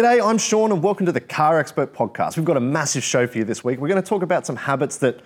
G'day, I'm Sean, and welcome to the Car Expert Podcast. We've got a massive show for you this week. We're going to talk about some habits that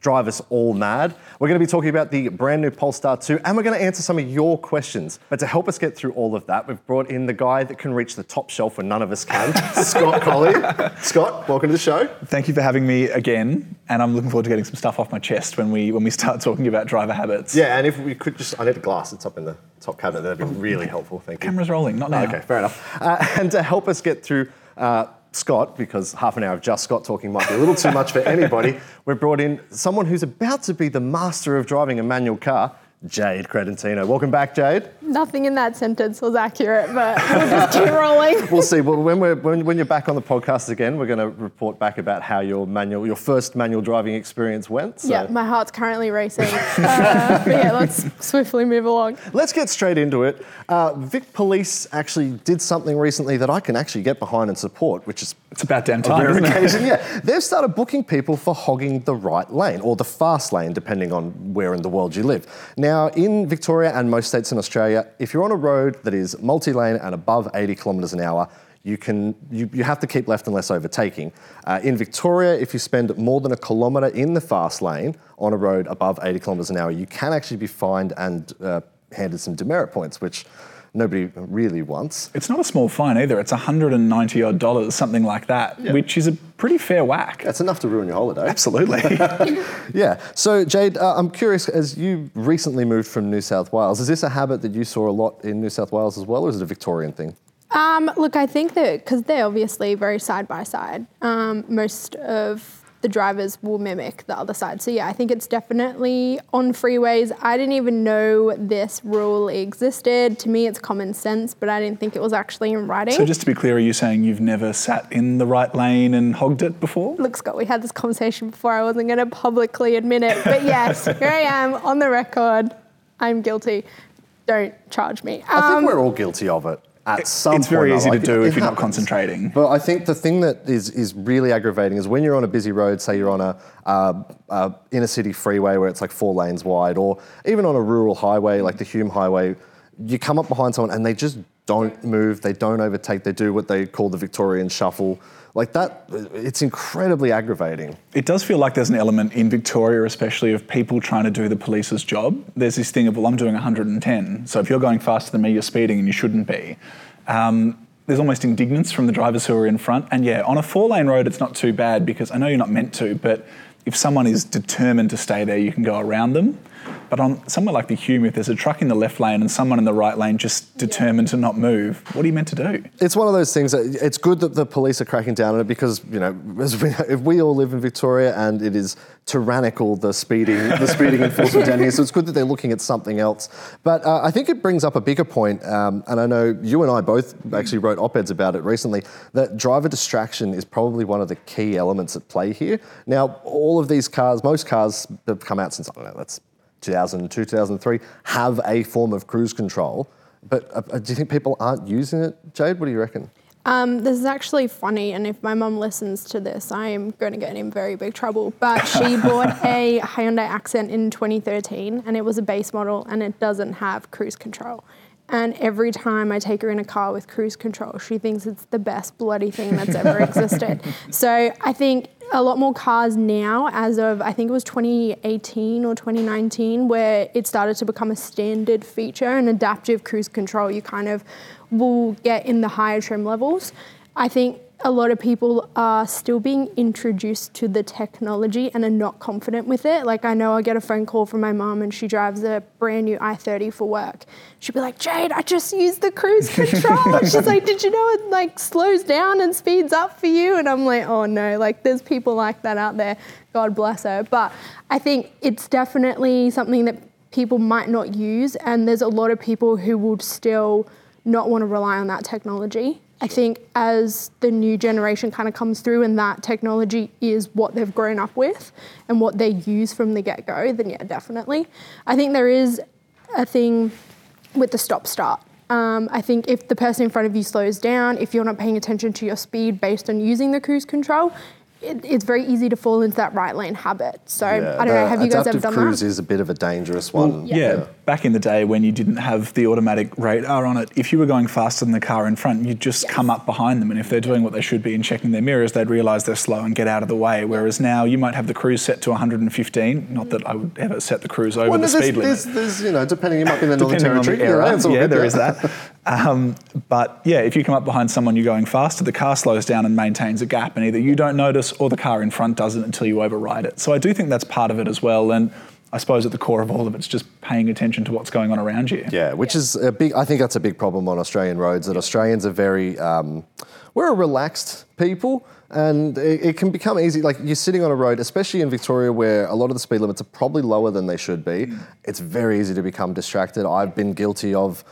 drive us all mad. We're going to be talking about the brand new Polestar 2, and we're going to answer some of your questions. But to help us get through all of that, we've brought in the guy that can reach the top shelf when none of us can, Scott Collie. Scott, welcome to the show. Thank you for having me again, and I'm looking forward to getting some stuff off my chest when we when we start talking about driver habits. Yeah, and if we could just, I need a glass. It's up in the top cabinet. That'd be really helpful. Thank you. Camera's rolling, not now. Okay, fair enough. Uh, and to help us get through uh, Scott, because half an hour of just Scott talking might be a little too much for anybody, we've brought in someone who's about to be the master of driving a manual car, Jade Credentino. Welcome back, Jade. Nothing in that sentence was accurate, but we'll just keep rolling. We'll see. Well, when, we're, when, when you're back on the podcast again, we're going to report back about how your manual, your first manual driving experience went. So. Yeah, my heart's currently racing. Uh, but yeah, let's swiftly move along. Let's get straight into it. Uh, Vic Police actually did something recently that I can actually get behind and support, which is It's about damn time, rare isn't it? occasion. Yeah, they've started booking people for hogging the right lane or the fast lane, depending on where in the world you live. Now, in Victoria and most states in Australia, if you're on a road that is multi-lane and above 80 kilometres an hour, you can you, you have to keep left unless overtaking. Uh, in Victoria, if you spend more than a kilometre in the fast lane on a road above 80 kilometres an hour, you can actually be fined and uh, handed some demerit points, which nobody really wants. It's not a small fine either. It's 190 odd dollars, something like that, which is a pretty fair whack. That's enough to ruin your holiday. Absolutely. Yeah. So, Jade, uh, I'm curious, as you recently moved from New South Wales, is this a habit that you saw a lot in New South Wales as well, or is it a Victorian thing? Um, look, I think that because they're obviously very side by side, um, most of the drivers will mimic the other side. So yeah, I think it's definitely on freeways. I didn't even know this rule existed. To me, it's common sense, but I didn't think it was actually in writing. so just to be clear, are you saying you've never sat in the right lane and hogged it before? Look, Scott, we had this conversation before. I wasn't going to publicly admit it, but yes, here I am on the record. I'm guilty. Don't charge me. I Um, think we're all guilty of it at some it's very easy to do it- if it you're not concentrating. But I think the thing that is, is really aggravating is when you're on a busy road, say you're on a, uh, uh, inner city freeway where it's like four lanes wide, or even on a rural highway like the Hume Highway, you come up behind someone and they just don't move, they don't overtake, they do what they call the Victorian shuffle. Like that, it's incredibly aggravating. It does feel like there's an element in Victoria, especially of people trying to do the police's job. There's this thing of, well, I'm doing 110, so if you're going faster than me, you're speeding and you shouldn't be. Um, there's almost indignance from the drivers who are in front. And yeah, on a four lane road, it's not too bad because I know you're not meant to, but if someone is determined to stay there, you can go around them. But on somewhere like the Hume, if there's a truck in the left lane and someone in the right lane just determined to not move, what are you meant to do? It's one of those things that it's good that the police are cracking down on it because you know as we, if we all live in Victoria and it is tyrannical the speeding the speeding enforcement down here, so it's good that they're looking at something else. But uh, I think it brings up a bigger point, um, and I know you and I both actually wrote op-eds about it recently. That driver distraction is probably one of the key elements at play here. Now, all of these cars, most cars have come out since I don't know, that's 2002, 2003, have a form of cruise control. But uh, uh, do you think people aren't using it, Jade? What do you reckon? Um, this is actually funny, and if my mum listens to this, I am going to get in very big trouble. But she bought a Hyundai Accent in 2013, and it was a base model, and it doesn't have cruise control. And every time I take her in a car with cruise control, she thinks it's the best bloody thing that's ever existed. So I think a lot more cars now, as of I think it was 2018 or 2019, where it started to become a standard feature and adaptive cruise control. You kind of will get in the higher trim levels. I think a lot of people are still being introduced to the technology and are not confident with it. Like I know I get a phone call from my mum and she drives a brand new i30 for work. She'd be like, Jade, I just used the cruise control. She's like, Did you know it like slows down and speeds up for you? And I'm like, Oh no, like there's people like that out there. God bless her. But I think it's definitely something that people might not use and there's a lot of people who would still not want to rely on that technology. I think as the new generation kind of comes through and that technology is what they've grown up with and what they use from the get go, then yeah, definitely. I think there is a thing with the stop start. Um, I think if the person in front of you slows down, if you're not paying attention to your speed based on using the cruise control, it, it's very easy to fall into that right lane habit. So I don't know. Have you guys ever done that? adaptive cruise that? is a bit of a dangerous one. Yeah. back in the day when you didn't have the automatic radar on it, if you were going faster than the car in front, you'd just come up behind them. And if they're doing what they should be and checking their mirrors, they'd realise they're slow and get out of the way. Whereas now you might have the cruise set to 115. Not that I would ever set the cruise over Well, the there's, speed limit. there's, there's, you know, depending, you might be in the Northern Depending on the Territory. era, it's all yeah, good, there is that. Um, but yeah, if you come up behind someone, you're going faster, the car slows down and maintains a gap, and either you don't notice or the car in front doesn't until you override it. So I do think that's part of it as well. And I suppose at the core of all of it's just paying attention to what's going on around you. Yeah, which is a big. I think that's a big problem on Australian roads. That Australians are very. Um, we're a relaxed people, and it, it can become easy. Like you're sitting on a road, especially in Victoria, where a lot of the speed limits are probably lower than they should be. It's very easy to become distracted. I've been guilty of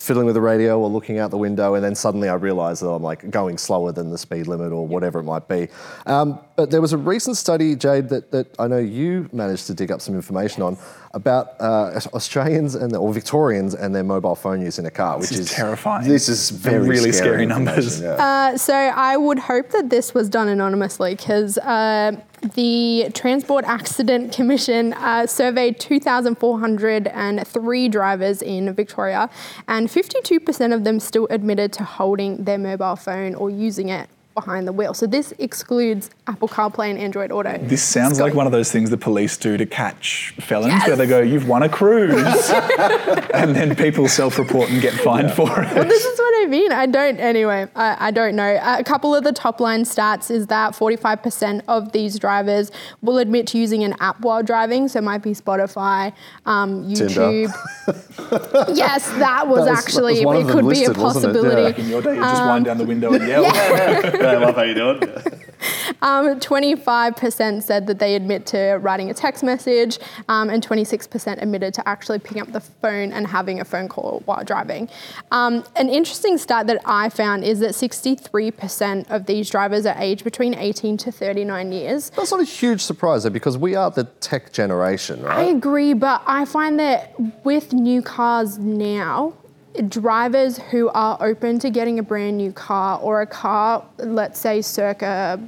fiddling with the radio or looking out the window, and then suddenly I realise that I'm like going slower than the speed limit or whatever it might be. Um, but there was a recent study, Jade, that, that I know you managed to dig up some information on about uh, Australians and or Victorians and their mobile phone use in a car, which is is terrifying. This is very really scary information, numbers. yeah. Uh, so I would hope that this was done anonymously because uh, the Transport Accident Commission uh, surveyed 2,403 drivers in Victoria, and 52% of them still admitted to holding their mobile phone or using it behind the wheel. So this excludes Apple CarPlay and Android Auto. This sounds Scotty. like one of those things the police do to catch felons, Yes. where they go, "You've won a cruise," and then people self-report and get fined for it. Well, this is what I mean. I don't, anyway, I, I don't know. A couple of the top line stats is that 45% of these drivers will admit to using an app while driving. So it might be Spotify, um, YouTube. yes, that was, That was- actually, that was one it of them could listed, be a wasn't it? Yeah. possibility. Back in your day, you just wind down the window and yell. I love how you do it. Um, 25% said that they admit to writing a text message, um, and 26% admitted to actually picking up the phone and having a phone call while driving. Um, an interesting stat that I found is that 63% of these drivers are aged between 18 to 39 years. That's not a huge surprise though, because we are the tech generation, right? I agree, but I find that with new cars now, drivers who are open to getting a brand new car or a car, let's say circa,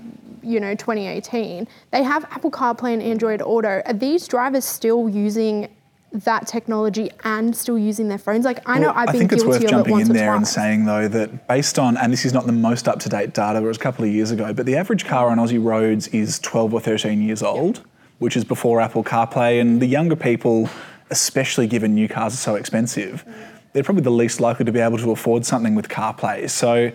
you know, 2018, they have Apple CarPlay and Android Auto. Are these drivers still using that technology and still using their phones? Like I know Well, I've I been think it's guilty worth of it jumping in there and saying though that based on, and this is not the most up to date data, it was a couple of years ago, but the average car on Aussie roads is 12 or 13 years old, which is before Apple CarPlay, and the younger people, especially given new cars are so expensive, mm. They're probably the least likely to be able to afford something with CarPlay. So.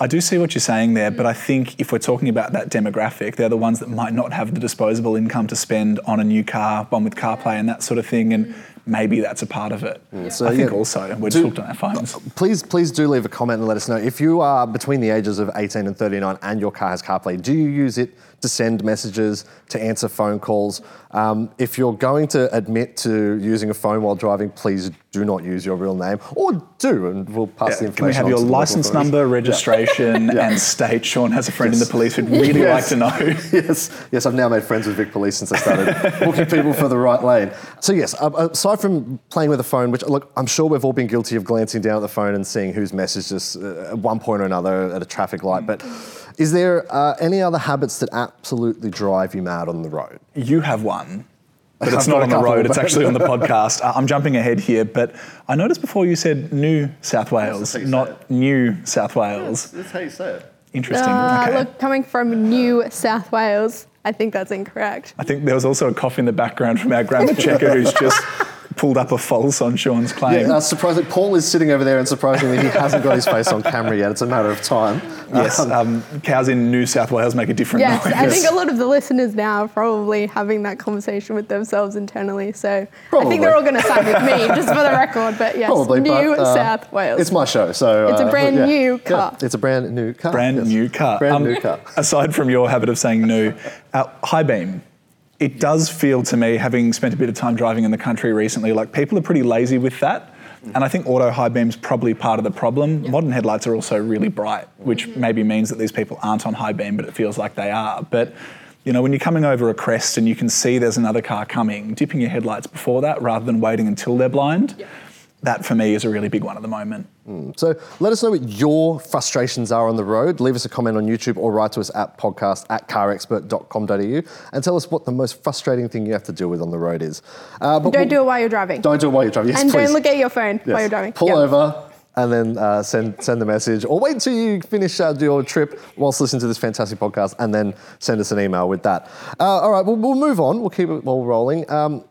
I do see what you're saying there, but I think if we're talking about that demographic, they're the ones that might not have the disposable income to spend on a new car, one with CarPlay and that sort of thing, and maybe that's a part of it. Mm, so, I think yeah, also we're do- just hooked on our phones. Please, please do leave a comment and let us know if you are between the ages of 18 and 39 and your car has CarPlay. Do you use it to send messages, to answer phone calls? Um, if you're going to admit to using a phone while driving, please do not use your real name, or do, and we'll pass the information. Can we have your to the local license number, registration, and state? Sean has a friend in the police who'd really Yes. like to know. yes, yes, I've now made friends with Vic Police since I started booking people for the right lane. So yes, uh, aside from playing with the phone, which look, I'm sure we've all been guilty of glancing down at the phone and seeing who's messaged us uh, at one point or another at a traffic light. But is there uh, any other habits that absolutely drive you mad on the road? You have one, but I've not on the road. It's actually on the podcast. Uh, I'm jumping ahead here, but I noticed before you said New South Wales, how you say not. New South Wales. That's how you say it. Interesting. Uh, okay. Look, coming from New South Wales, I think that's incorrect. I think there was also a cough in the background from our grammar checker who's just pulled up a false on Sean's claim. Yeah, uh, surprisingly, Paul is sitting over there, and surprisingly, he hasn't got his face on camera yet. It's a matter of time. Yes, um, cows in New South Wales make a different Yes, noise. I think a lot of the listeners now are probably having that conversation with themselves internally. So I think they're all going to side with me, just for the record. But yes, Probably, New but, uh, South Wales. It's my show, so It's a uh, brand yeah. new Yeah, car. it's a brand new car. Brand yes. new car. Brand Um, new car. Aside from your habit of saying new, uh, high beam. It does feel to me, having spent a bit of time driving in the country recently, like people are pretty lazy with that. And I think auto high beam's probably part of the problem. Modern headlights are also really bright, which mm-hmm. maybe means that these people aren't on high beam, but it feels like they are. But you know, when you're coming over a crest and you can see there's another car coming, dipping your headlights before that rather than waiting until they're blind that for me is a really big one at the moment. So let us know what your frustrations are on the road. Leave us a comment on YouTube or write to us at podcast at carexpert.com.au and tell us what the most frustrating thing you have to deal with on the road is. Uh, but Don't we'll- do it while you're driving. Don't do it while you're driving. Yes, and please. don't look at your phone while you're driving. Pull Yeah. over and then uh, send send the message, or wait until you finish uh, your trip whilst listening to this fantastic podcast, and then send us an email with that. Uh, all right, we'll, we'll move on. We'll keep it all rolling. Um,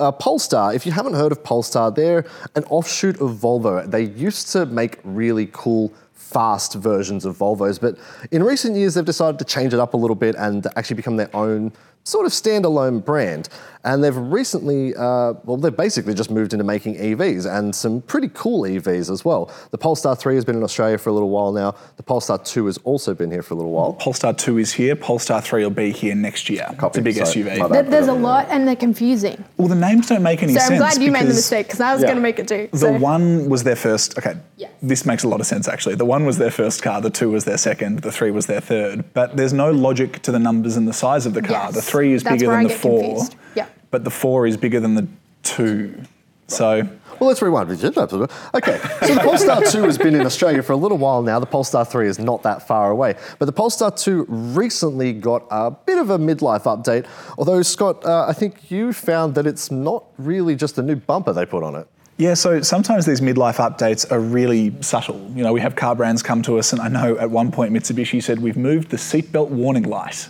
uh, Polestar, if you haven't heard of Polestar, they're an offshoot of Volvo. They used to make really cool, fast versions of Volvos, but in recent years they've decided to change it up a little bit and actually become their own sort of standalone brand. And they've recently, uh, well, they've basically just moved into making EVs and some pretty cool EVs as well. The Polestar 3 has been in Australia for a little while now. The Polestar 2 has also been here for a little while. Polestar 2 is here, Polestar 3 will be here next year. Copy, It's a big sorry, SUV. bad. There- There's a lot and they're confusing. Well, the names don't make any So sense. So I'm glad you made the mistake because I was Yeah. going to make it too. The one was their first. Okay, Yes. this makes a lot of sense actually. The one was their first car, the two was their second, the three was their third. But there's no logic to the numbers and the size of the car. Yes. The three is That's bigger where than I the get four, confused. Yeah. but the four is bigger than the two. So Well, let's rewind. Okay, so the Polestar 2 has been in Australia for a little while now. The Polestar 3 is not that far away. But the Polestar 2 recently got a bit of a midlife update. Although, Scott, uh, I think you found that it's not really just a new bumper they put on it. Yeah, so sometimes these midlife updates are really subtle. You know, we have car brands come to us, and I know at one point Mitsubishi said we've moved the seatbelt warning light.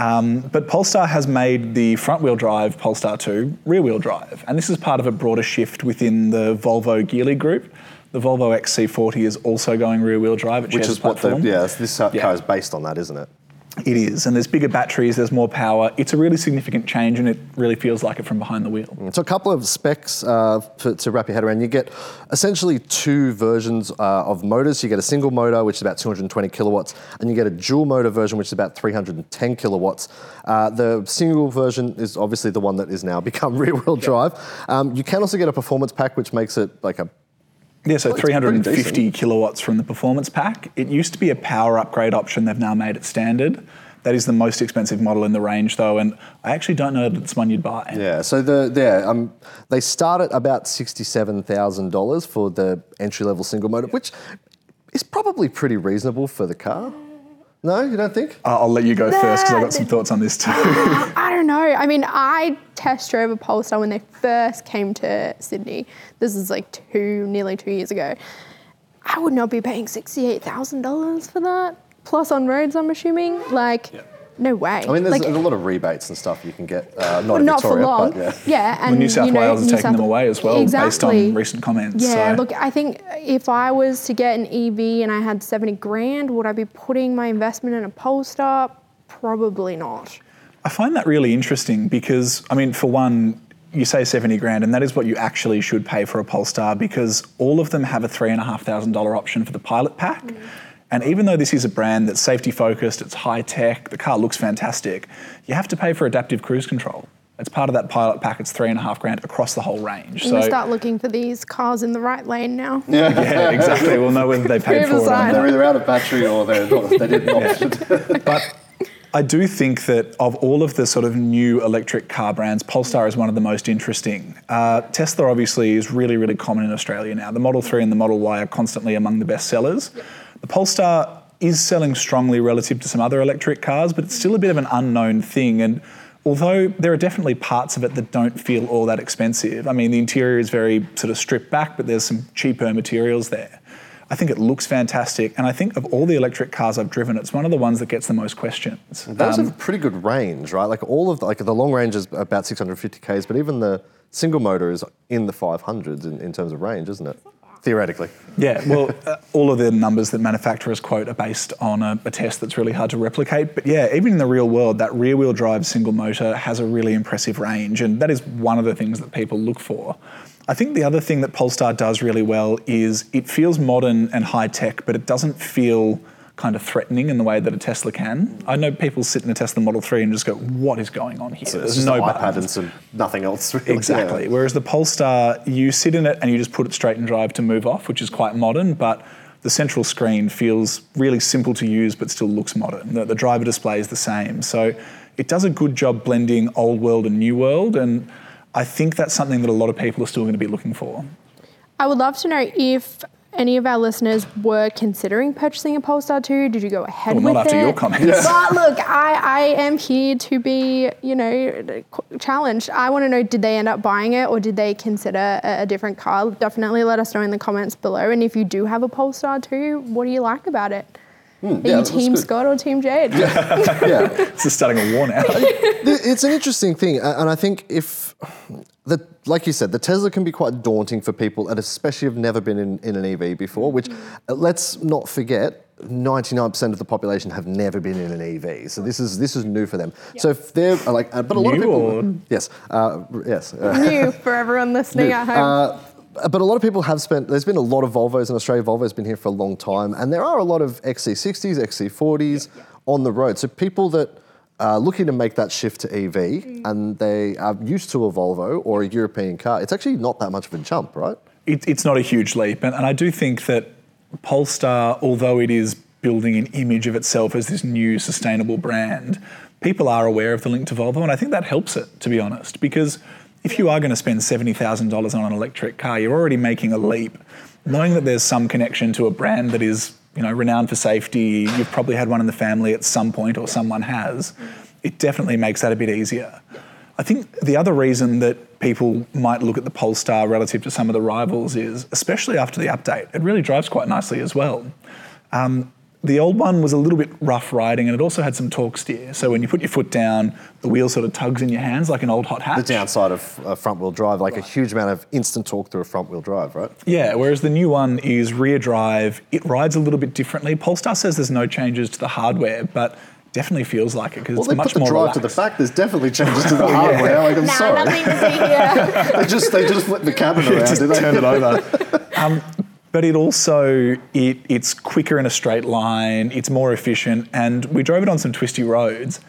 Um, but Polestar has made the front wheel drive Polestar 2 rear wheel drive, and this is part of a broader shift within the Volvo Geely group. The Volvo XC40 is also going rear wheel drive, Which is what the, yeah, this car Yeah. is based on that, isn't it? It is, and there's bigger batteries, there's more power. It's a really significant change, and it really feels like it from behind the wheel. So a couple of specs uh, to, to wrap your head around. You get essentially two versions uh, of motors. You get a single motor, which is about 220 kilowatts, and you get a dual motor version, which is about 310 kilowatts. Uh, the single version is obviously the one that is now become rear-wheel drive. Um, you can also get a performance pack, which makes it like a Yeah, so Well, 350 kilowatts from the performance pack. It used to be a power upgrade option. They've now made it standard. That is the most expensive model in the range, though, and I actually don't know that it's one you'd buy. Yeah, so the yeah, um, they start at about sixty-seven thousand dollars for the entry-level single motor, which is probably pretty reasonable for the car. No, you don't think? Uh, I'll let you go first because I've got some thoughts on this too. I don't know. I mean, I test drove a Polestar when they first came to Sydney. This is like two, nearly two years ago. I would not be paying sixty-eight thousand dollars for that. Plus on roads, I'm assuming. Like, no way. I mean, there's like, a lot of rebates and stuff you can get. Uh, not well, in not Victoria, for long. but yeah. and New South you know, Wales is New taking South- them away as well, exactly. based on recent comments. Yeah, so. look, I think if I was to get an EV and I had 70 grand, would I be putting my investment in a Polestar? Probably not. I find that really interesting because, I mean, for one, you say 70 grand, and that is what you actually should pay for a Polestar because all of them have a $3,500 option for the pilot pack. And even though this is a brand that's safety focused, it's high tech, the car looks fantastic, you have to pay for adaptive cruise control. It's part of that pilot pack, it's three and a half grand across the whole range. I'm gonna start looking for these cars in the right lane now. yeah, exactly. We'll know whether they paid for it or not. They're either out of battery or they're not, they didn't option. But I do think that of all of the sort of new electric car brands, Polestar is one of the most interesting. Uh, Tesla obviously is really, really common in Australia now. The Model 3 and the Model Y are constantly among the best sellers. The Polestar is selling strongly relative to some other electric cars, but it's still a bit of an unknown thing. And although there are definitely parts of it that don't feel all that expensive, I mean, the interior is very sort of stripped back, but there's some cheaper materials there. I think it looks fantastic, and I think of all the electric cars I've driven, it's one of the ones that gets the most questions. Those Um, have a pretty good range, right? Like all of the, like the long range is about 650 k's, but even the single motor is in the 500s in, in terms of range, isn't it? Theoretically. Yeah, well, uh, all of the numbers that manufacturers quote are based on a, a test that's really hard to replicate. But yeah, even in the real world, that rear wheel drive single motor has a really impressive range, and that is one of the things that people look for. I think the other thing that Polestar does really well is it feels modern and high tech, but it doesn't feel kind of threatening in the way that a Tesla can. I know people sit in a Tesla Model 3 and just go, what is going on here? So There's it's just no an iPad buttons. and some nothing else. Really. Exactly. Yeah. Whereas the Polestar, you sit in it and you just put it straight and drive to move off, which is quite modern, but the central screen feels really simple to use but still looks modern. The, the driver display is the same. So it does a good job blending old world and new world, and I think that's something that a lot of people are still going to be looking for. I would love to know if any of our listeners were considering purchasing a Polestar 2. Did you go ahead Well, with not after it? your comments. But look, I, I am here to be, you know, challenged. I want to know did they end up buying it or did they consider a, a different car? Definitely let us know in the comments below. And if you do have a Polestar 2, what do you like about it? Hmm, Are yeah, you Team. Scott or Team Jade? yeah. it's is starting a war now. it's an interesting thing, and I think if the like you said, the Tesla can be quite daunting for people, and especially have never been in, in an EV before. Which, uh, let's not forget, ninety nine percent of the population have never been in an EV. So this is this is new for them. So if they're uh, like, uh, but a lot of people, or- yes, uh, yes. New for everyone listening at home. uh, but a lot of people have spent. There's been a lot of Volvos in Australia. Volvo's been here for a long time, and there are a lot of XC60s, XC40s on the road. So people that are looking to make that shift to EV mm. and they are used to a Volvo or a European car, it's actually not that much of a jump, right? it, it's not a huge leap. And, and I do think that Polestar, although it is building an image of itself as this new sustainable brand, people are aware of the link to Volvo. And I think that helps it, to be honest, because if you are going to spend $70,000 on an electric car, you're already making a leap. Knowing that there's some connection to a brand that is you know, renowned for safety, you've probably had one in the family at some point or someone has, it definitely makes that a bit easier. I think the other reason that people might look at the Polestar relative to some of the rivals is, especially after the update, it really drives quite nicely as well. Um, the old one was a little bit rough riding and it also had some torque steer. So when you put your foot down, the wheel sort of tugs in your hands like an old hot hatch. The downside of uh, front wheel drive, like a huge amount of instant torque through a front wheel drive, right? Yeah, whereas the new one is rear drive. It rides a little bit differently. Polestar says there's no changes to the hardware, but definitely feels like it because Well, it's they much put the more drive relaxed. to the back. There's definitely changes to the hardware. Like, I'm Nah, sorry. nothing to see here. they just they just flip the cabin around. just they? turn it over. um, but it also it, it's quicker in a straight line. It's more efficient, and we drove it on some twisty roads.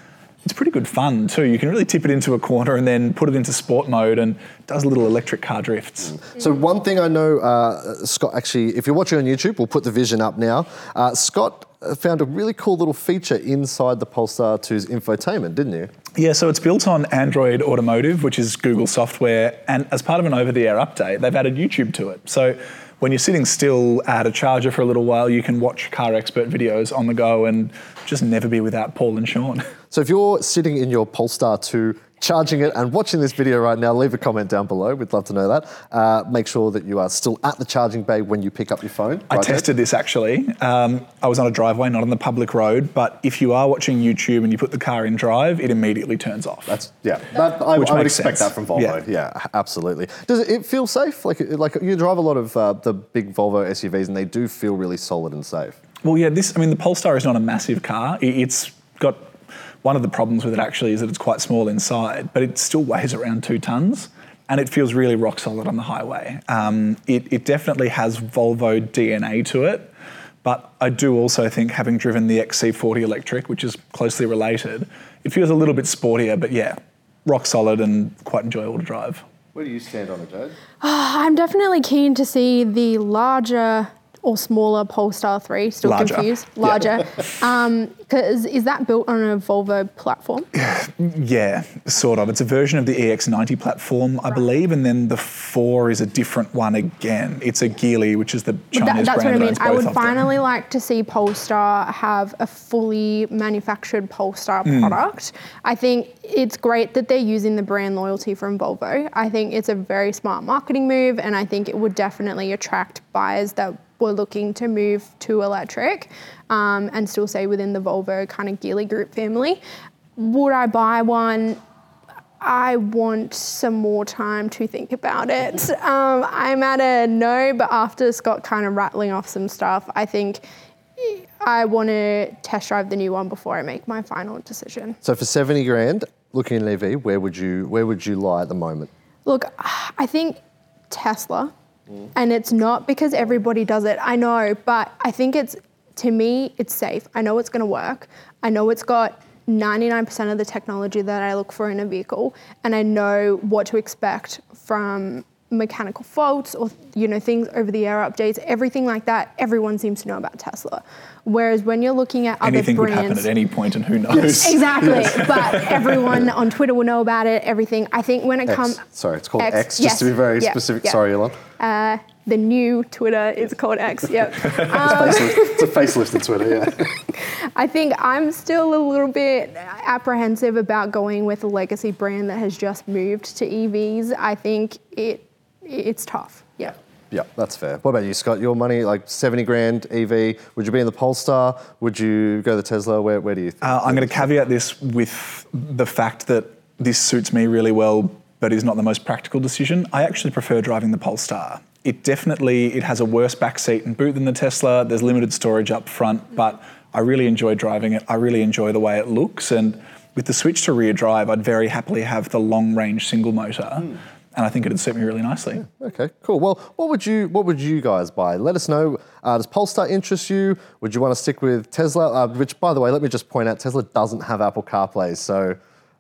It's pretty good fun too. You can really tip it into a corner and then put it into sport mode, and does little electric car drifts. So one thing I know, uh, Scott. Actually, if you're watching on YouTube, we'll put the vision up now. Uh, Scott uh, found a really cool little feature inside the Polestar 2's infotainment, didn't you? Yeah, so it's built on Android Automotive, which is Google software, and as part of an over-the-air update, they've added YouTube to it. So when you're sitting still at a charger for a little while, you can watch car expert videos on the go and just never be without Paul and Sean. So if you're sitting in your Polestar 2, charging it and watching this video right now, leave a comment down below. We'd love to know that. Uh, make sure that you are still at the charging bay when you pick up your phone. I right there. tested this actually. Um, I was on a driveway, not on the public road, but if you are watching YouTube and you put the car in drive, it immediately turns off. That's yeah. That, I, Which I would makes expect sense. that from Volvo. Yeah. absolutely. Does it, it feel safe? Like like you drive a lot of uh, the big Volvo SUVs, and they do feel really solid and safe. Well, yeah, this, I mean, the Polestar is not a massive car. It's got one of the problems with it actually is that it's quite small inside, but it still weighs around two tons and it feels really rock solid on the highway. Um, it, it definitely has Volvo DNA to it, but I do also think having driven the XC40 electric, which is closely related, it feels a little bit sportier, but yeah, rock solid and quite enjoyable to drive. Where do you stand on it, Jade? I'm definitely keen to see the larger or smaller Polestar 3. Still Larger. confused. Larger. Because is that built on a Volvo platform? Yeah, sort of. It's a version of the EX90 platform, I believe, and then the 4 is a different one again. It's a Geely, which is the Chinese that- that's what I brand mean. I would of them. finally like to see Polestar have a fully manufactured Polestar Hmm. product. I think it's great that they're using the brand loyalty from Volvo. I think it's a very smart marketing move, and I think it would definitely attract buyers that were looking to move to electric um, and still stay within the Volvo kind of Geely Group family. Would I buy one? I want some more time to think about it. Um, I'm at a no, but after Scott kind of rattling off some stuff, I think I want to test drive the new one before I make my final decision. So for seventy grand, looking at an EV, where would you where would you lie at the moment? Look, I think Tesla, and it's not because everybody does it. I know, but I think it's to me, it's safe. I know it's going to work. I know it's got 99% of the technology that I look for in a vehicle, and I know what to expect from mechanical faults or you know things over the air updates everything like that everyone seems to know about tesla whereas when you're looking at other Anything could happen at any point, and who knows? Exactly, but everyone on Twitter will know about it. Everything. I think when it comes, Sorry, it's called X. X, just yes, to be very yeah, specific. yeah. Sorry, Elon. Uh, the new Twitter is called X. Yep. Um, facelift- it's a facelifted Twitter, yeah. I think I'm still a little bit apprehensive about going with a legacy brand that has just moved to EVs. I think it it's tough. Yeah. That's fair. What about you, Scott? Your money, like 70 grand EV. Would you be in the Polestar? Would you go the Tesla? Where, where do you think? Uh, I'm going to caveat this with the fact that this suits me really well, but is not the most practical decision. I actually prefer driving the Polestar. It definitely it has a worse backseat and boot than the Tesla. There's limited storage up front, but I really enjoy driving it. I really enjoy the way it looks, and with the switch to rear drive, I'd very happily have the long range single motor, and I think it'd suit me really nicely. Okay, cool. Well, what would you what would you guys buy? Let us know. Uh, does Polestar interest you? Would you want to stick with Tesla? Uh, which, by the way, let me just point out, Tesla doesn't have Apple CarPlay, so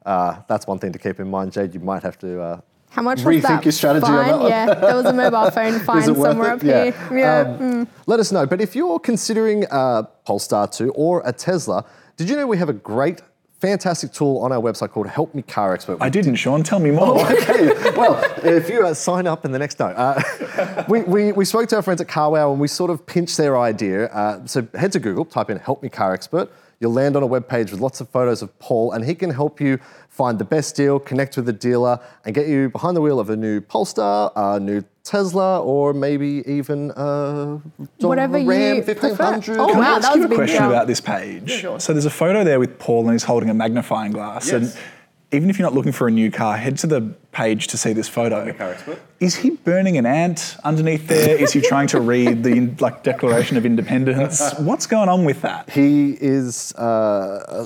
uh, that's one thing to keep in mind. Jade, you might have to. Uh, How much Rethink was that? your strategy on fine? that one. Yeah, there was a mobile phone fine Is it worth somewhere it? up here. Yeah. Um, Let us know. But if you're considering a Polestar 2 or a Tesla, did you know we have a great, fantastic tool on our website called Help Me Car Expert? I didn't, Sean. Tell me more. okay. Well, if you uh, sign up in the next no, uh, we, we, we spoke to our friends at CarWow and we sort of pinched their idea. Uh, so head to Google, type in "Help Me Car Expert." You'll land on a web page with lots of photos of Paul, and he can help you find the best deal, connect with the dealer, and get you behind the wheel of a new Polestar, a new Tesla, or maybe even uh, a Whatever you Ram prefer. 1500. Oh, Can wow, I ask that you was a a big question jump. about this page? So there's a photo there with Paul and he's holding a magnifying glass. Yes. And even if you're not looking for a new car, head to the page to see this photo. car expert. Is he burning an ant underneath there? Is he trying to read the like Declaration of Independence? What's going on with that? He is. Uh,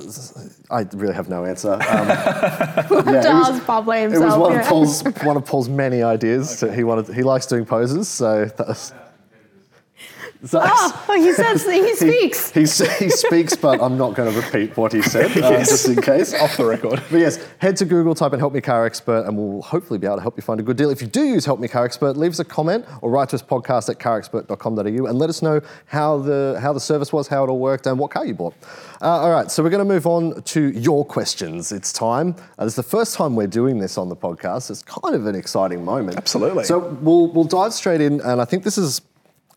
I really have no answer. Um, yeah, it was- Charles Pablo It was one yeah. of Paul's one of Paul's many ideas. So he wanted he likes doing poses, so that's. so- Oh, he says he speaks. He, he, he speaks, but I'm not going to repeat what he said, uh, Yes. just in case. Off the record. But yes, head to Google, type in Help Me Car Expert, and we'll hopefully be able to help you find a good deal. If you do use Help Me Car Expert, leave us a comment or write to us podcast at carexpert.com.au and let us know how the, how the service was, how it all worked, and what car you bought. Uh, all right, so we're going to move on to your questions. It's time. Uh, this is the first time we're doing this on the podcast. It's kind of an exciting moment. Absolutely. So we'll, we'll dive straight in, and I think this is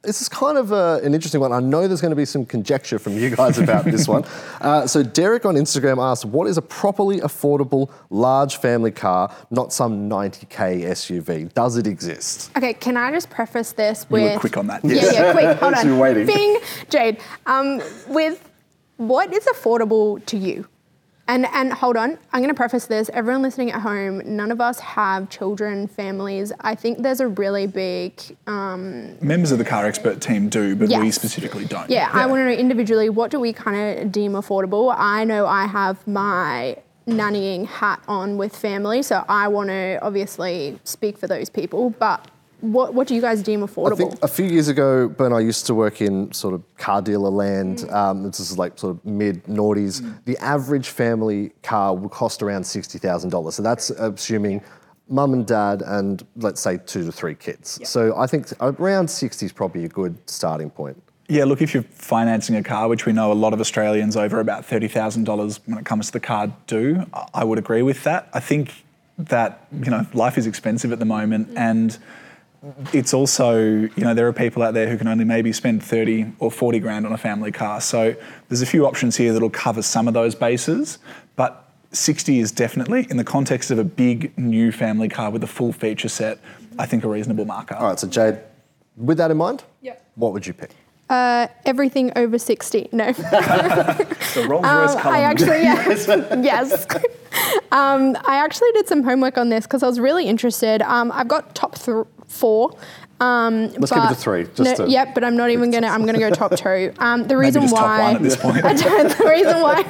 this is kind of uh, an interesting one. I know there's going to be some conjecture from you guys about this one. Uh, so Derek on Instagram asked, "What is a properly affordable large family car, not some 90k SUV? Does it exist?" Okay, can I just preface this with? You with were quick on that. Yeah, yeah, quick. Hold So on. you're waiting. Bing, Jade. Um, with what is affordable to you? And and hold on, I'm going to preface this. Everyone listening at home, none of us have children, families. I think there's a really big um, Members of the car expert team do, but we specifically don't. yeah, I want to know individually what do we kind of deem affordable? I know I have my nannying hat on with family, so I want to obviously speak for those people. But what what do you guys deem I affordable? think a few years ago, Ben, I used to work in sort of car dealer land. Mm. Um, this is like sort of mid noughties. Mm. The average family car will cost around sixty thousand dollars. So that's assuming mum and dad and let's say two to three kids. So I think around sixty is probably a good starting point. Yeah, look, if you're financing a car, which we know a lot of Australians over about $30,000 when it comes to the car do, I- I would agree with that. I think that, you know, life is expensive at the moment mm. and it's also, you know, there are people out there who can only maybe spend 30 or 40 grand on a family car. So there's a few options here that'll cover some of those bases, but 60 is definitely, in the context of a big new family car with a full feature set, I think a reasonable marker. All right, so Jade, with that in mind, Yeah. what would you pick? Uh, everything over 60. No. The Rolls Royce Um. I actually, yes. yes. Um, I actually did some homework on this because I was really interested. Um, I've got top th- four. Um, Let's keep it to three, just no, to- yep, but I'm not even gonna. I'm gonna go top two. Um, the reason just top why one at this point. I don't, the reason why.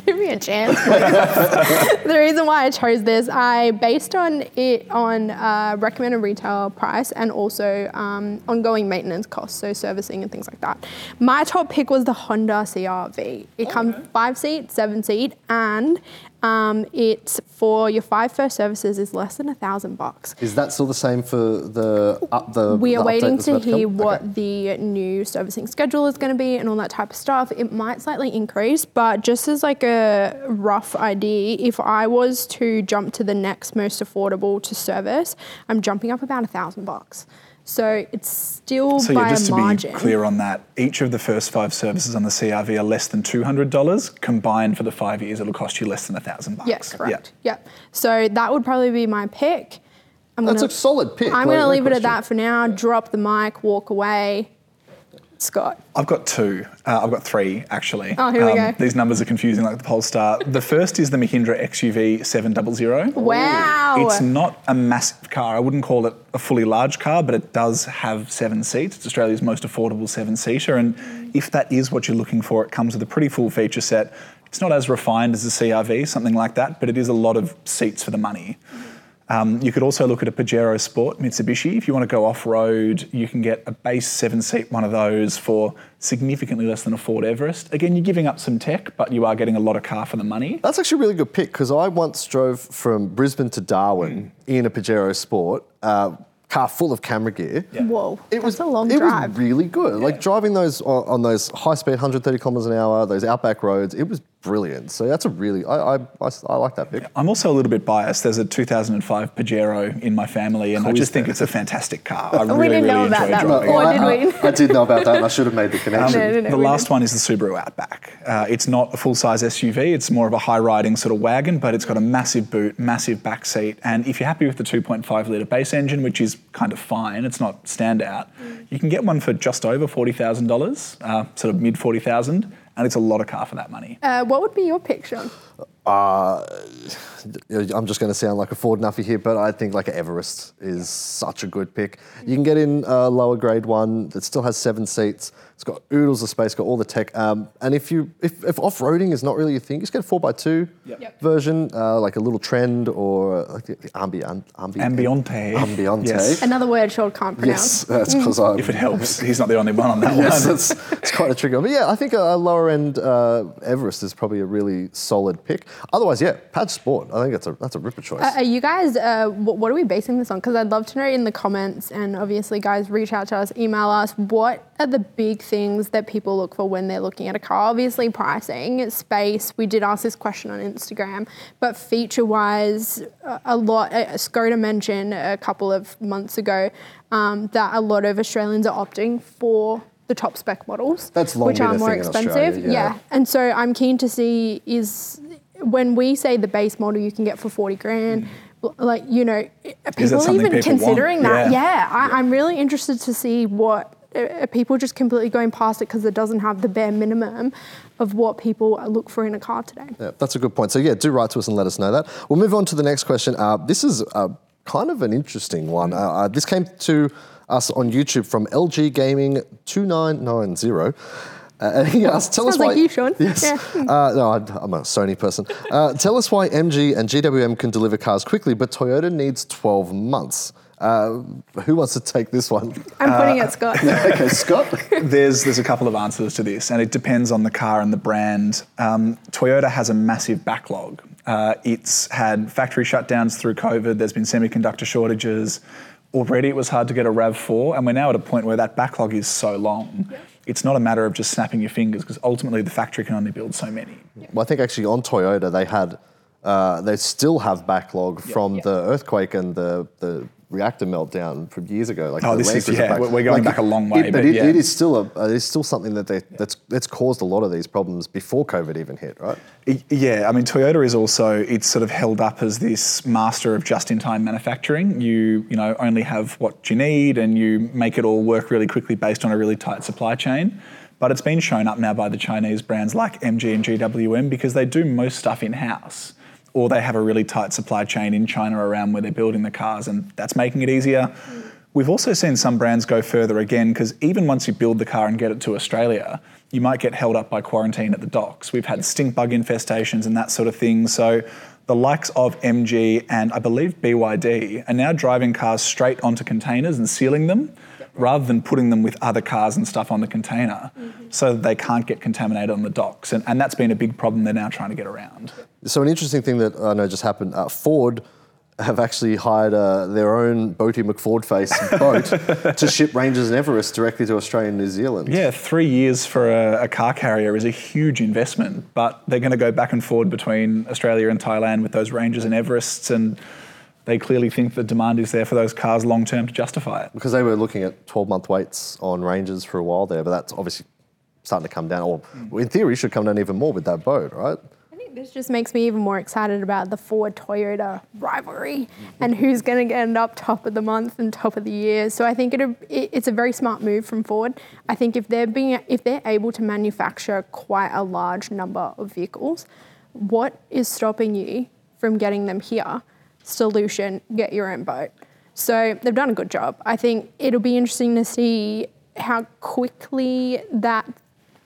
Give me a chance. the reason why I chose this, I based on it on uh, recommended retail price and also um, ongoing maintenance costs, so servicing and things like that. My top pick was the Honda CRV. It comes five seat, seven seat, and um, it's for your five first services is less than a thousand bucks. Is that still the same for the up the? We are update waiting to hear Okay. what the new servicing schedule is going to be and all that type of stuff. It might slightly increase, but just as like a rough idea, if I was to jump to the next most affordable to service, I'm jumping up about a thousand bucks. So it's still So by yeah, just a to margin. be clear on that, each of the first five services on the CRV are less than two hundred dollars. Combined for the five years, it'll cost you less than a thousand bucks. Yes, correct. Yeah. So that would probably be my pick. I'm That's gonna, a solid pick. I'm like, going to no leave it at that for now. Drop the mic, walk away. Scott. I've got two. Uh, I've got three actually. Oh, here we go. These numbers are confusing, like the Polestar. the first is the Mahindra XUV 700. Wow. It's not a massive car. I wouldn't call it a fully large car, but it does have seven seats. It's Australia's most affordable seven seater. And if that is what you're looking for, it comes with a pretty full feature set. It's not as refined as a CRV, something like that, but it is a lot of seats for the money. Um, you could also look at a Pajero Sport Mitsubishi. If you want to go off road, you can get a base seven seat one of those for significantly less than a Ford Everest. Again, you're giving up some tech, but you are getting a lot of car for the money. That's actually a really good pick because I once drove from Brisbane to. Darwin in a Pajero Sport, uh, car full of camera gear. Whoa. It that's was a long it drive. was really good. Like driving those on, on those high speed, 130 kilometers an hour, those outback roads. It was brilliant. So that's a really I I, I, I like that pick. I'm also a little bit biased. There's a 2005 Pajero in my family, and I just think there? it's a fantastic car. I really, We didn't really know enjoy about that driving before. it. Or did I, we? I, I did know about that and I should have made the connection. No, no, no, the we last one is the Subaru Outback. Uh, it's not a full size SUV, it's more of a high riding sort of wagon, but it's got a massive boot, massive back seat. And if you're happy with the 2.5 litre base engine, which is kind of fine, it's not standout, you can get one for just over $40,000, uh, sort of mid 40,000, and it's a lot of car for that money. Uh, what would be your pick, Sean? Uh, I'm just going to sound like a Ford Nuffy here, but I think like an Everest is such a good pick. You can get in a lower grade one that still has seven seats. It's got oodles of space, got all the tech. Um, and if you if, if off roading is not really your thing, just get a four x two version, uh, like a little trend or like the, the ambi, ambi, Ambiente. Ambiente. Yes. Another word Sean can't pronounce. Yes, pronounce. that's because I. If it helps, he's not the only one on that Yes, one. it's, it's quite a tricky one. But yeah, I think a, a lower end uh, Everest is probably a really solid pick. Otherwise, yeah, Pad Sport. I think that's a that's a ripper choice. Uh, are you guys, uh, what are we basing this on? Because I'd love to know in the comments, and obviously, guys, reach out to us, email us. What are the big things that people look for when they're looking at a car? Obviously, pricing, space. We did ask this question on Instagram, but feature wise, a lot. Skoda mentioned a couple of months ago um, that a lot of Australians are opting for the top spec models, That's which are more expensive. Australia, yeah. And so I'm keen to see is when we say the base model you can get for 40 grand, l- like, you know, are people even people want? considering that? Yeah. Yeah, I, I'm really interested to see what are people just completely going past it because it doesn't have the bare minimum of what people look for in a car today. Yeah, that's a good point. So yeah, do write to us and let us know that. We'll move on to the next question. Uh, this is uh, kind of an interesting one. Uh, uh, this came to us on YouTube from LG Gaming two nine nine zero. Uh, and he asked, "Tell us Sounds why." like you, Sean. Yes. Yeah. Uh, no, I'm a Sony person. Uh, tell us why MG and GWM can deliver cars quickly, but Toyota needs 12 months. Uh, who wants to take this one? I'm putting it, Scott. okay, Scott. there's there's a couple of answers to this, and it depends on the car and the brand. Um, Toyota has a massive backlog. Uh, it's had factory shutdowns through COVID. There's been semiconductor shortages. Already, it was hard to get a Rav Four, and we're now at a point where that backlog is so long. It's not a matter of just snapping your fingers because ultimately the factory can only build so many. Well, I think actually on Toyota they had, uh, they still have backlog from the earthquake and the, the reactor meltdown from years ago. Like Oh, this is- yeah, we're going back a long way, It, but it, yeah. it is still a uh, it's still something that they that's that's caused a lot of these problems before COVID even hit, right? Yeah, I mean, Toyota is also it's sort of held up as this master of just-in-time manufacturing. You you know only have what you need, and you make it all work really quickly based on a really tight supply chain. But it's been shown up now by the Chinese brands like MG and GWM because they do most stuff in-house, or they have a really tight supply chain in China around where they're building the cars, and that's making it easier. We've also seen some brands go further again because even once you build the car and get it to Australia, you might get held up by quarantine at the docks. We've had stink bug infestations and that sort of thing. So the likes of MG and I believe BYD are now driving cars straight onto containers and sealing them rather than putting them with other cars and stuff on the container so that they can't get contaminated on the docks. And, and that's been a big problem they're now trying to get around. So an interesting thing that I know just happened. Uh, Ford have actually hired uh, their own Boaty McFord face boat to ship Rangers and Everest directly to Australia and New Zealand. Yeah, three years for a, a car carrier is a huge investment, but they're going to go back and forward between Australia and Thailand with those Rangers and Everests. And they clearly think the demand is there for those cars long term to justify it. Because they were looking at 12 month waits on Rangers for a while there, but that's obviously starting to come down, or in theory, should come down even more with that boat, right? I think this just makes me even more excited about the Ford Toyota rivalry and who's going to end up top of the month and top of the year. So I think it, it, it's a very smart move from Ford. I think if they're being if they're able to manufacture quite a large number of vehicles, what is stopping you from getting them here? Solution: get your own boat. So they've done a good job. I think it'll be interesting to see how quickly that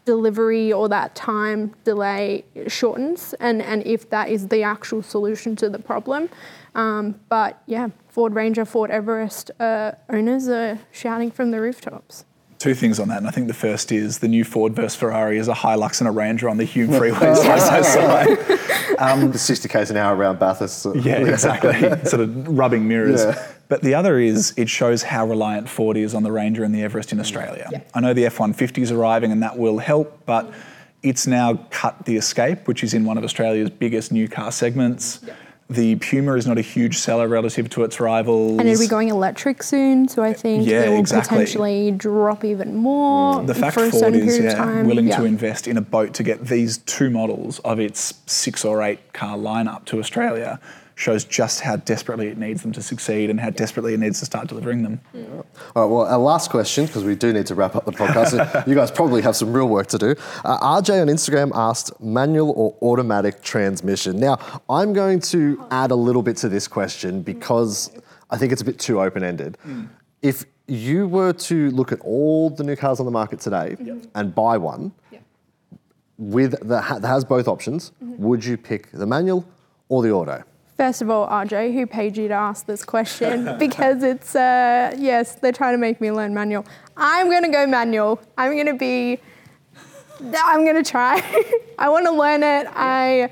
delivery or that time delay shortens and, and if that is the actual solution to the problem. Um, but yeah, Ford Ranger, Ford Everest uh, owners are shouting from the rooftops. Two things on that, and I think the first is the new Ford versus Ferrari is a Hilux and a Ranger on the Hume freeway side by side. Um, the 60 k's an hour around Bathurst. so- Yeah, exactly. sort of rubbing mirrors. Yeah. But the other is it shows how reliant Ford is on the Ranger and the Everest in Australia. I know the F 150 is arriving and that will help, but it's now cut the Escape, which is in one of Australia's biggest new car segments. The Puma is not a huge seller relative to its rivals. And it'll be going electric soon, so I think Yeah, it will exactly. potentially drop even more the fact for Ford is yeah, willing Yeah. to invest in a boat to get these two models of its six or eight car lineup to Australia shows just how desperately it needs them to succeed and how desperately it needs to start delivering them. All right, well, our last question, because we do need to wrap up the podcast. and you guys probably have some real work to do. Uh, RJ on Instagram asked manual or automatic transmission. Now, I'm going to add a little bit to this question because I think it's a bit too open ended. If you were to look at all the new cars on the market today and buy one with the, that has both options, would you pick the manual or the auto? First of all, RJ, who paid you to ask this question? because it's, uh, yes, they're trying to make me learn manual. I'm going to go manual. I'm going to be, I'm going to try. I want to learn it. I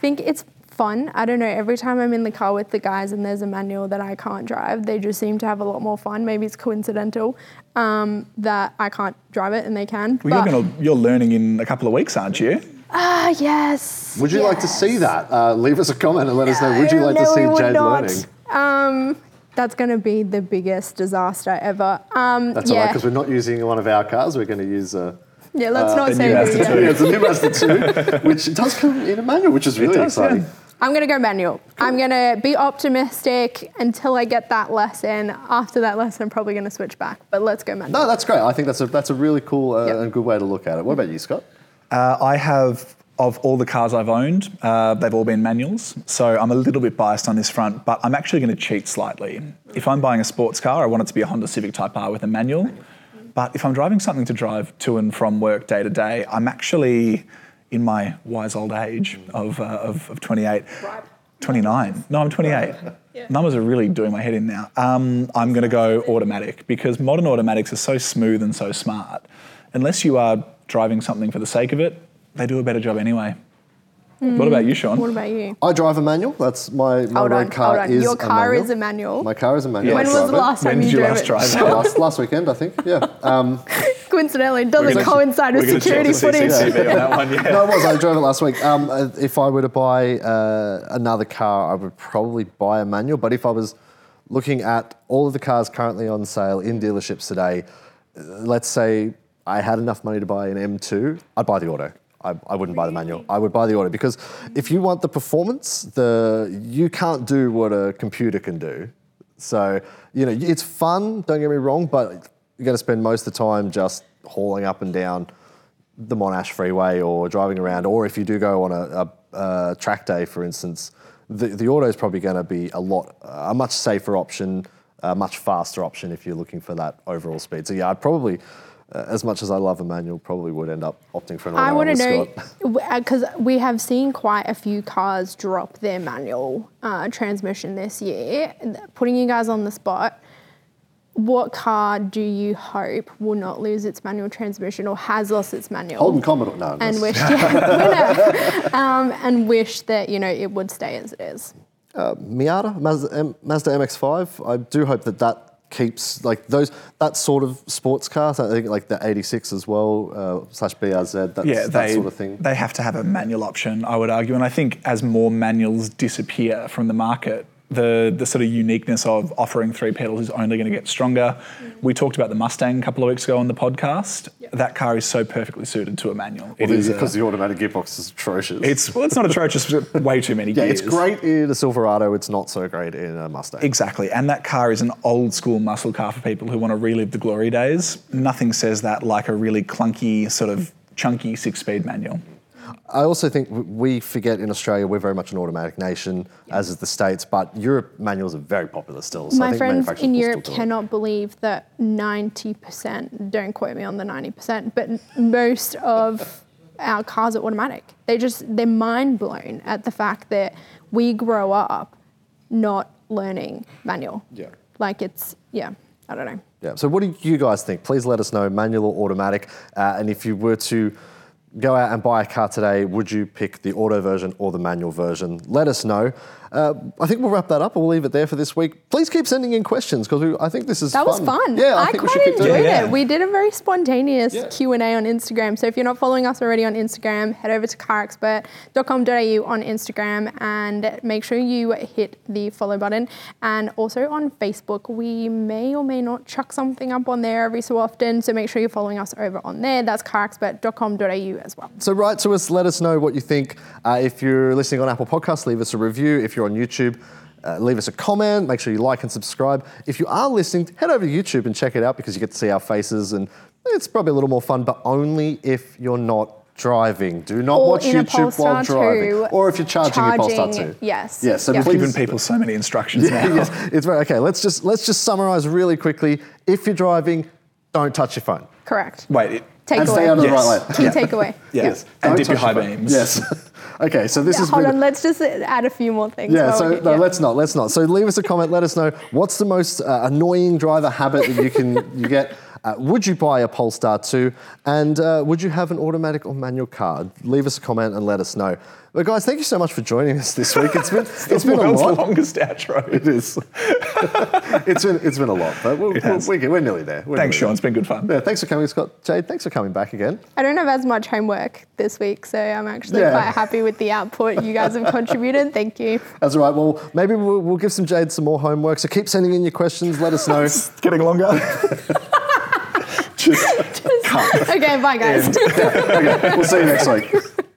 think it's fun. I don't know. Every time I'm in the car with the guys and there's a manual that I can't drive, they just seem to have a lot more fun. Maybe it's coincidental um, that I can't drive it and they can. Well, but, you're, gonna, you're learning in a couple of weeks, aren't you? Ah, yes. Would you like to see that? Uh, leave us a comment and let us know. Would you like to No, see would Jade not. learning? Um, that's going to be the biggest disaster ever. Um, That's all right, because we're not using one of our cars. We're going to use a. yeah, let's not the say new Mazda two. Yeah, it's a new Mazda 2, which does come in a manual, which is really does, yeah. exciting. I'm going to go manual. I'm going to be optimistic until I get that lesson. After that lesson, I'm probably going to switch back. But let's go manual. No, that's great. I think that's a that's a really cool uh, Yep. and good way to look at it. What about you, Scott? Uh, I have, of all the cars I've owned, uh, they've all been manuals. So I'm a little bit biased on this front, but I'm actually going to cheat slightly. If I'm buying a sports car, I want it to be a Honda Civic Type R with a manual. But if I'm driving something to drive to and from work day to day, I'm actually in my wise old age of, uh, of, of 28. 29. No, I'm 28. Numbers are really doing my head in now. Um, I'm going to go automatic because modern automatics are so smooth and so smart. Unless you are driving something for the sake of it, they do a better job anyway. What about you, Sean? What about you? I drive a manual. That's my my Hold red on, car hold on. is Your car manual. is a manual. My car is a manual. when was the last time you you drove last it? drive it? last, last weekend, I think. Yeah. Um, Coincidentally, it doesn't coincide with We're gonna check security the footage. CCTV on that one, yeah. no, it was. I drove it last week. Um, uh, if I were to buy uh, another car, I would probably buy a manual. But if I was looking at all of the cars currently on sale in dealerships today, uh, let's say I had enough money to buy an M2, I'd buy the auto. I, I wouldn't buy the manual. I would buy the auto because if you want the performance, the you can't do what a computer can do. So you know it's fun. Don't get me wrong, but you're going to spend most of the time just hauling up and down the Monash Freeway or driving around, or if you do go on a, a, a track day, for instance, the, the auto is probably going to be a lot, a much safer option, a much faster option if you're looking for that overall speed. So yeah, I'd probably, as much as I love a manual, probably would end up opting for an auto. I want to know because we have seen quite a few cars drop their manual uh, transmission this year. Putting you guys on the spot, what car do you hope will not lose its manual transmission or has lost its manual? Holden Commodore, no. and wish, yeah, winner, um, and wish that you know it would stay as it is. Miata, Mazda, M, Mazda MX-5. I do hope that that keeps like those that sort of sports cars. I think like the 86 as well uh, slash BRZ. That's yeah, that sort of thing. they have to have a manual option, I would argue. And I think as more manuals disappear from the market, the the sort of uniqueness of offering three pedals is only going to get stronger. Mm. We talked about the Mustang a couple of weeks ago on the podcast. That car is so perfectly suited to a manual. It Well, is a- because the automatic gearbox is atrocious. it's well, it's not atrocious, but way too many yeah, gears. it's great in a Silverado. It's not so great in a Mustang. Exactly, and that car is an old school muscle car for people who want to relive the glory days. Nothing says that like a really clunky, sort of chunky six-speed manual. I also think we forget in Australia we're very much an automatic nation, as is the states. But Europe manuals are very popular still. So I My think friends manufacturers in Europe cannot believe that 90%, don't quote me on the 90%, but most of our cars are automatic. They just, they're mind blown at the fact that we grow up not learning manual. Yeah. Like it's, yeah, I don't know. Yeah. So what do you guys think? Please let us know, manual or automatic. Uh, and if you were to go out and buy a car today, would you pick the auto version or the manual version? Let us know. Uh, I think we'll wrap that up. And we'll leave it there for this week. Please keep sending in questions because I think this is That was fun. Yeah, I, I, quite enjoyed it. Yeah. it. We did a very spontaneous Yeah. Q&A on Instagram. So if you're not following us already on Instagram, head over to carexpert.com.au on Instagram and make sure you hit the follow button. And also on Facebook, we may or may not chuck something up on there every so often. So make sure you're following us over on there. That's carexpert.com.au as well. So write to us, let us know what you think. Uh, if you're listening on Apple Podcasts, leave us a review. If you're on YouTube, uh, leave us a comment. Make sure you like and subscribe. If you are listening, head over to YouTube and check it out because you get to see our faces and it's probably a little more fun, but only if you're not driving. Do not Or watch YouTube while driving. or if you're charging, your Polestar charging, 2. yes. Yes, so Yeah. please- Giving people so many instructions now. yes, it's very okay. Let's just let's just summarize really quickly. If you're driving, don't touch your phone. Correct. Wait, it, Takeaway. and stay out of the right lane. Key Yeah. takeaway. yeah. Yes. and Don't dip your high phone. beams. Yes. okay, so this Yeah, has hold on, let's just add a few more things. Yeah, so we're- no, yeah. let's not. Let's not. So leave us a comment. Let us know what's the most uh, annoying driver habit that you can you get. Uh, would you buy a Polestar 2? And uh, would you have an automatic or manual car? Leave us a comment and let us know. But guys, thank you so much for joining us this week. It's been it's been a World's lot. longest outro. It is. it's been it's been a lot, but we're, It has. we're, we're nearly there. We're Thanks, nearly Sean. there. It's been good fun. Yeah, thanks for coming, Scott. Jade, thanks for coming back again. I don't have as much homework this week, so I'm actually Yeah. quite happy with the output you guys have contributed. Thank you. That's all right. Well, maybe we'll, we'll give some Jade some more homework. So keep sending in your questions. Let us know. It's getting longer. Okay, bye guys. okay, we'll see you next week.